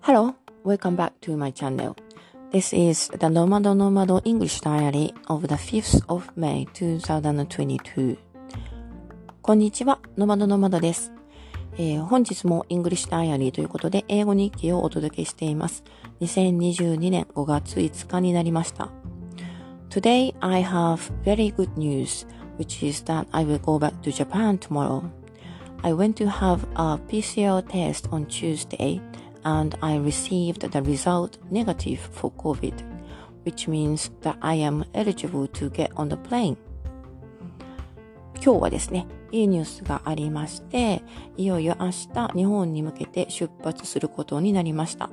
Hello, welcome back to my channel. This is the Nomado Nomado English Diary of the 5th of May 2022. こんにちは、ノマドノマドです。えー、本日も English Diary ということで英語日記をお届けしています。2022年5月5日になりました。Today I have very good news, which is that I will go back to Japan tomorrow. I went to have a PCR test on Tuesday and I received the result negative for COVID, which means that I am eligible to get on the plane. 今日はですね、いいニュースがありまして、いよいよ明日日本に向けて出発することになりました。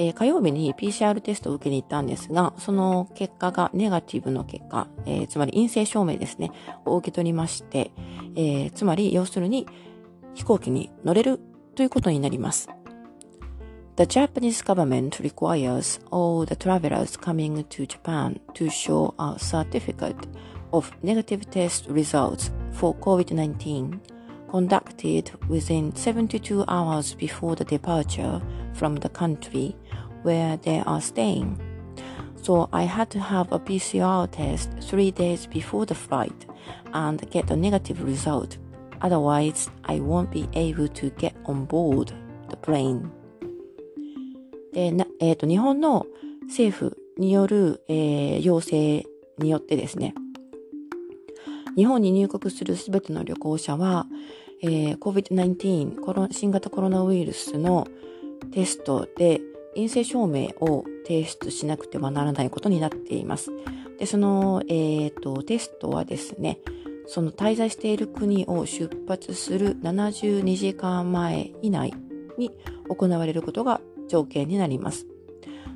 えー、火曜日に PCR テストを受けに行ったんですが、その結果がネガティブの結果、えー、つまり陰性証明ですね、を受け取りまして、えー、つまり要するに飛行機に乗れるということになります。The Japanese government requires all the travelers coming to Japan to show a certificate of negative test results for COVID-19 conducted within 72 hours before the departure from the country where they are staying. So I had to have a PCR test three days before the flight and get a negative result. Otherwise, I won't be able to get on board the plane. で、なえっ、ー、と、日本の政府による、えー、要請によってですね、日本に入国するすべての旅行者は、えー、COVID-19 新型コロナウイルスのテストで陰性証明を提出しなくてはならないことになっています。で、その、え、ー、と、テストはですね、その滞在している国を出発する72時間前以内に行われることが条件になります。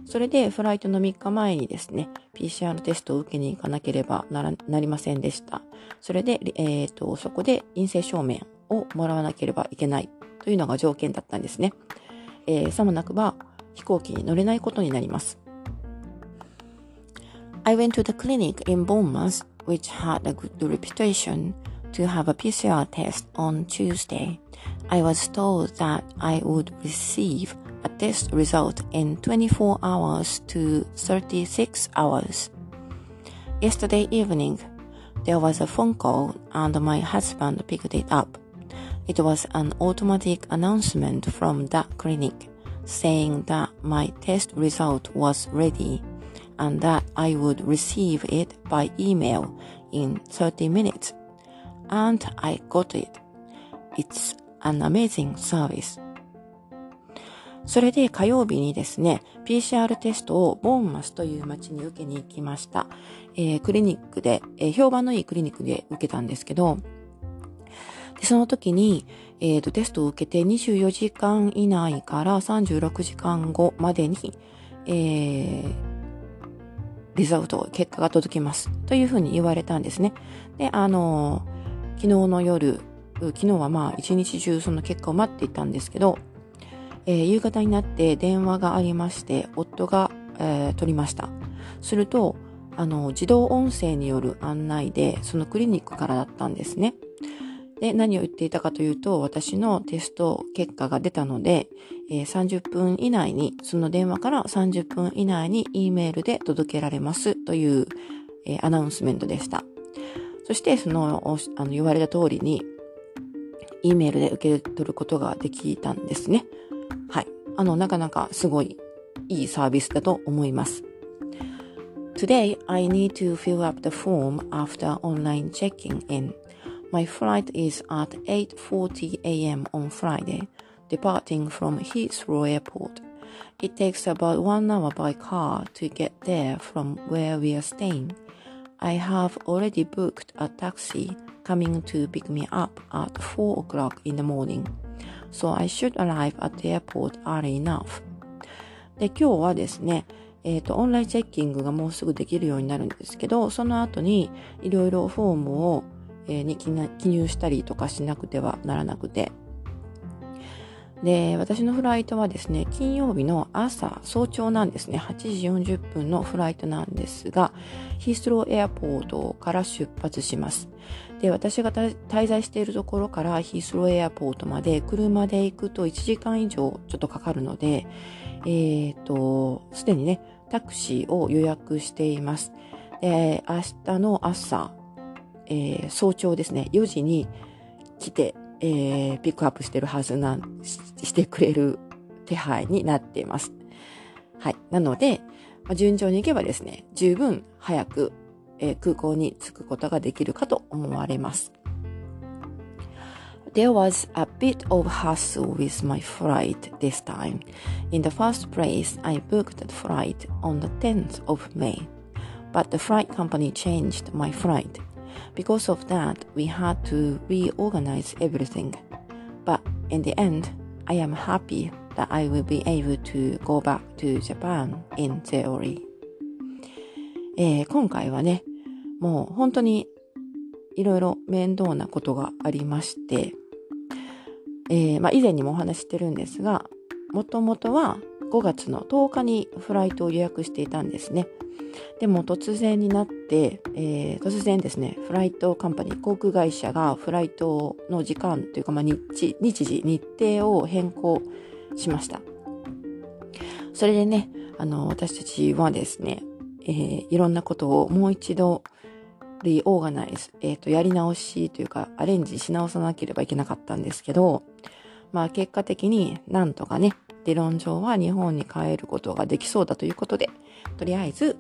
それでフライトの3日前にですね、PCR テストを受けに行かなければなりませんでした。それで、え、ー、と、そこで陰性証明をもらわなければいけないというのが条件だったんですね。えー、さもなくば飛行機に乗れないことになります。I went to the clinic in Bournemouth, which had a good reputation, to have a PCR test on Tuesday. I was told that I would receive a test result in 24 hours to 36 hours. Yesterday evening, there was a phone call and my husband picked it up. It was an automatic announcement from that clinic Saying that my test result was ready and that I would receive it by email in 30 minutes. And I got it. It's an amazing service. それで火曜日にですね、PCR テストをボーンマスという町に受けに行きました。えー、クリニックで、えー、評判のいいクリニックで受けたんですけど、でその時に、えーと、テストを受けて24時間以内から36時間後までに、えー、リザルト、結果が届きます。というふうに言われたんですね。で、あのー、昨日の夜、昨日はまあ一日中その結果を待っていたんですけど、えー、夕方になって電話がありまして、夫が、えー、取りました。すると、あの、自動音声による案内で、そのクリニックからだったんですね。で、何を言っていたかというと、私のテスト結果が出たので、えー、30分以内に、その電話から30分以内に E メールで届けられますという、えー、アナウンスメントでした。そして、その、あの言われた通りに、E メールで受け取ることができたんですね。はい。あの、なかなかすごいいいサービスだと思います。Today, I need to fill up the form after online checking in. My flight is at 8:40 a.m. on Friday, departing from Heathrow Airport. It takes about 1 hour by car to get there from where we are staying. I have already booked a taxi coming to pick me up at 4 o'clock in the morning, so I should arrive at the airport early enough. で、今日はですね、えっ、ー、と、オンラインチェッキングがもうすぐできるようになるんですけど、その後にいろいろフォームをえに記入したりとかしなくてはならなくて、で、私のフライトはですね、金曜日の朝、早朝なんですね、8時40分のフライトなんですが、ヒースローエアポートから出発します。で、私が滞在しているところからヒースローエアポートまで車で行くと1時間以上ちょっとかかるので、えっ、と、すでにね、タクシーを予約しています。で、明日の朝、えー、早朝ですね、4時に来て、えー、ピックアップしてるはずなんし、てくれる手配になっています。はい。なので、まあ、順調に行けばですね、十分早く、えー、空港に着くことができるかと思われます。There was a bit of hassle with my flight this time. In the first place, I booked the flight on the 10th of May, but the flight company changed my flight Because of that, we had to reorganize everything. But in the end, I am happy that I will be able to go back to Japan in theory. えー、今回はね、もう本当にいろいろ面倒なことがありまして、えー、まあ、以前にもお話してるんですが、もともとは5月の10日にフライトを予約していたんですね。でも突然になって、えー、突然ですね、フライトカンパニー、航空会社がフライトの時間というか、まあ、日日時、日程を変更しました。それでね、あの、私たちはですね、えー、いろんなことをもう一度リオーガナイズ、え、ー、と、やり直しというか、アレンジし直さなければいけなかったんですけど、まあ結果的になんとかね、理論上は日本に帰ることができそうだということで、とりあえず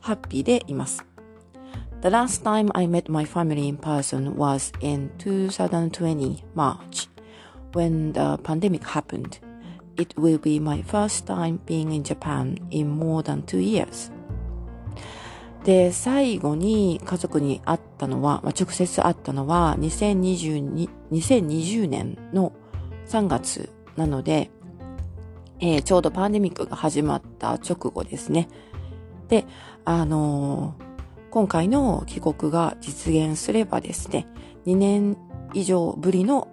ハッピーでいます。The last time I met my family in person was in 2020 March when the pandemic happened. It will be my first time being in Japan in more than two years. で、最後に家族に会ったのは、まあ、直接会ったのは2022 2020年の3月なので、えー、ちょうどパンデミックが始まった直後ですね。で、あのー、今回の帰国が実現すればですね、2年以上ぶりの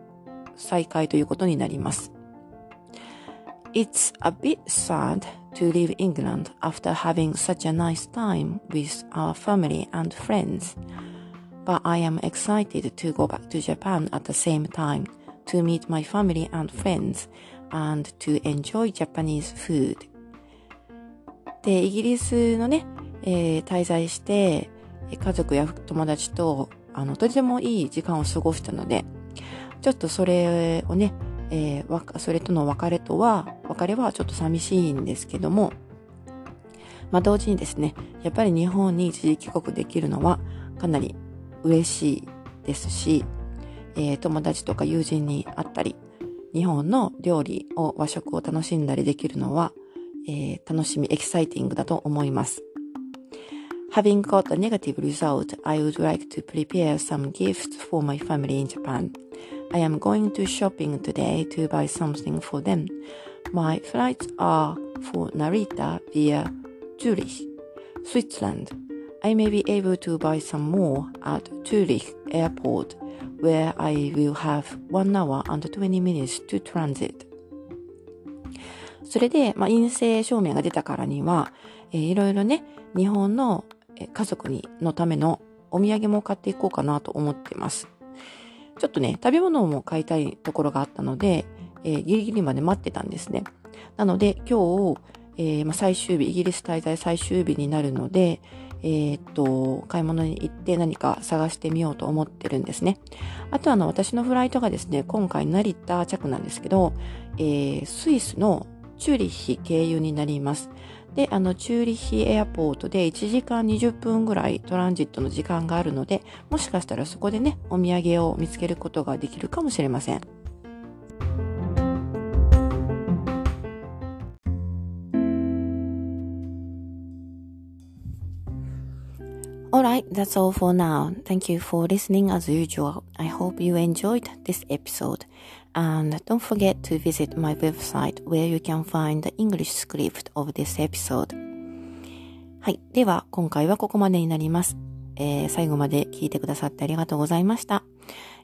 再開ということになります。It's a bit sad to leave England after having such a nice time with our family and friends, but I am excited to go back to Japan at the same time to meet my family and friends and to enjoy Japanese food. で、イギリスのね、えー、滞在して、家族や友達と、あの、とてもいい時間を過ごしたので、ちょっとそれをね、えー、それとの別れとは、別れはちょっと寂しいんですけども、まあ、同時にですね、やっぱり日本に一時帰国できるのはかなり嬉しいですし、えー、友達とか友人に会ったり、日本の料理を、和食を楽しんだりできるのは、えー、楽しみ、エキサイティングだと思います。Having got a negative result, I would like to prepare some gifts for my family in Japan. I am going to shopping today to buy something for them. My flights are for Narita via Zurich, Switzerland. I may be able to buy some more at Zurich Airport, where I will have one hour and 20 minutes to transit. それで、まあ、陰性証明が出たからには、えー、いろいろね、日本の家族にのためのお土産も買っていこうかなと思ってます。ちょっとね、食べ物も買いたいところがあったので、えー、ギリギリまで待ってたんですね。なので、今日、えー、まあ、最終日、イギリス滞在最終日になるので、えー、っと、買い物に行って何か探してみようと思ってるんですね。あとあの、私のフライトがですね、今回成田着なんですけど、えー、スイスのチューリッヒ経由になります。で、あの、チューリッヒエアポートで1時間20分ぐらいトランジットの時間があるので、もしかしたらそこでね、お土産を見つけることができるかもしれません。Alright, that's all for now. Thank you for listening as usual. I hope you enjoyed this episode. And don't forget to visit my website where you can find the English script of this episode. はい。では、今回はここまでになります。えー、最後まで聞いてくださってありがとうございました。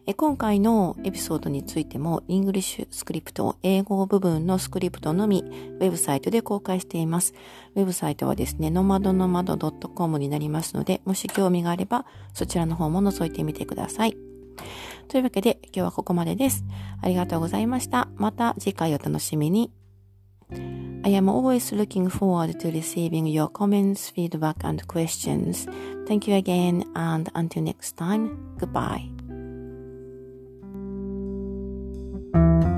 え今回のエピソードについても、 English script、英語部分のスクリプトのみ、ウェブサイトで公開しています。ウェブサイトはですね、ノマドノマド .com になりますので、もし興味があれば、そちらの方も覗いてみてください。というわけで、今日はここまでです。ありがとうございました。また次回お楽しみに。I am always looking forward to receiving your comments, feedback, and questions. Thank you again, and until next time, goodbye. thank you